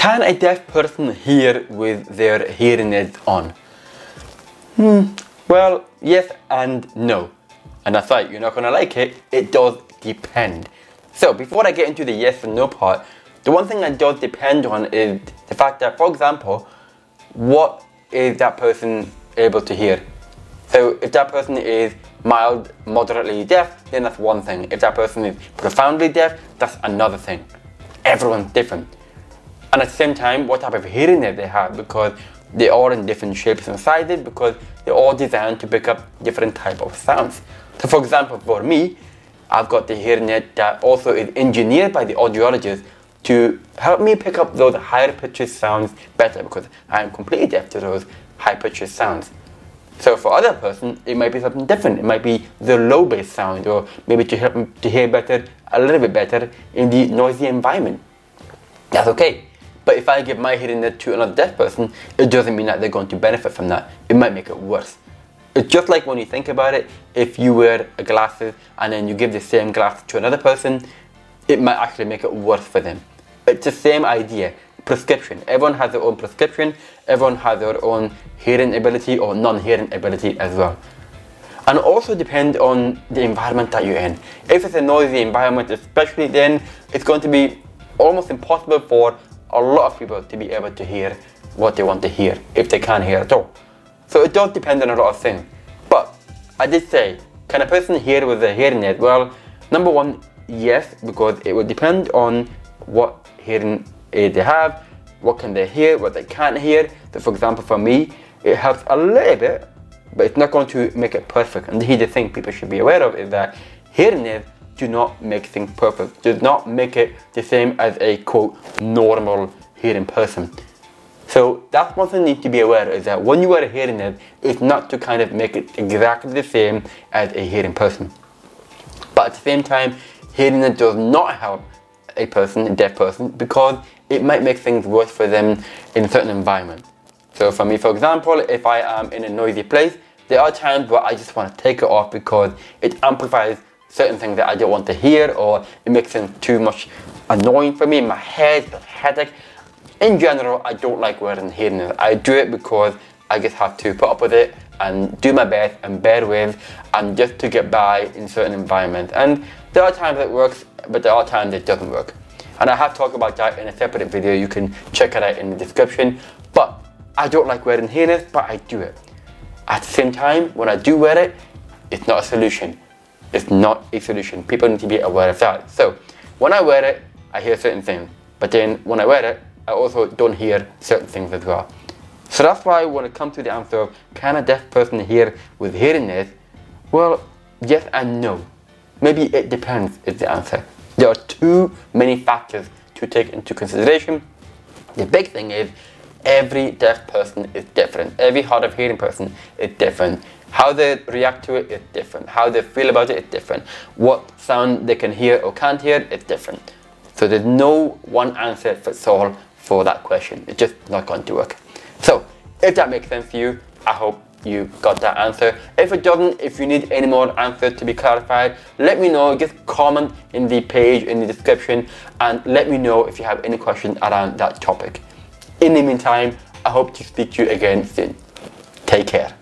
Can a deaf person hear with their hearing aids on? Hmm, well, yes and no. And that's right, you're not gonna like it, it does depend. So, before I get into the yes and no part, the one thing that does depend on is the fact that, for example, what is that person able to hear? So, if that person is mild, moderately deaf, then that's one thing. If that person is profoundly deaf, that's another thing. Everyone's different. And at the same time, what type of hearing aid they have because they are in different shapes and sizes because they're all designed to pick up different type of sounds. So for example, for me, I've got the hearing aid that also is engineered by the audiologist to help me pick up those higher pitches sounds better because I'm completely deaf to those high pitches sounds. So for other person, it might be something different. It might be the low bass sound, or maybe to help them to hear better, a little bit better in the noisy environment. That's okay. But if I give my hearing aid to another deaf person, it doesn't mean that they're going to benefit from that. It might make it worse. It's just like when you think about it, if you wear glasses and then you give the same glasses to another person, it might actually make it worse for them. It's the same idea. Prescription. Everyone has their own prescription. Everyone has their own hearing ability or non-hearing ability as well. And also depend on the environment that you're in. If it's a noisy environment, especially then, it's going to be almost impossible for a lot of people to be able to hear what they want to hear if they can't hear at all. So it does depend on a lot of things. But I did say, can a person hear with a hearing aid? Well, number one, yes, because it will depend on what hearing aid they have, what can they hear, what they can't hear. So for example, for me, it helps a little bit, but it's not going to make it perfect. And here's the thing people should be aware of is that hearing aids do not make things perfect, do not make it the same as a quote normal hearing person. So that's one thing you need to be aware is that when you wear a hearing aid, it's not to kind of make it exactly the same as a hearing person. But at the same time, hearing aid does not help a person, a deaf person, because it might make things worse for them in certain environments. So for me, for example, if I am in a noisy place, there are times where I just want to take it off because it amplifies certain things that I don't want to hear or it makes them too much annoying for me my head, the headache. In general, I don't like wearing hearing aids. I do it because I just have to put up with it and do my best and bear with and just to get by in certain environments. And there are times it works, but there are times it doesn't work. And I have talked about that in a separate video. You can check it out in the description. But I don't like wearing hearing aids, but I do it. At the same time, when I do wear it, it's not a solution is not a solution. People need to be aware of that. So when I wear it, I hear certain things. But then when I wear it, I also don't hear certain things as well. So that's why when it comes to the answer of can a deaf person hear with hearing aids, well, yes and no. Maybe it depends is the answer. There are too many factors to take into consideration. The big thing is every deaf person is different. Every hard of hearing person is different. How they react to it is different. How they feel about it is different. What sound they can hear or can't hear is different. So there's no one answer fits all for that question. It's just not going to work. So if that makes sense to you, I hope you got that answer. If it doesn't, if you need any more answers to be clarified, let me know. Just comment in the page in the description and let me know if you have any questions around that topic. In the meantime, I hope to speak to you again soon. Take care.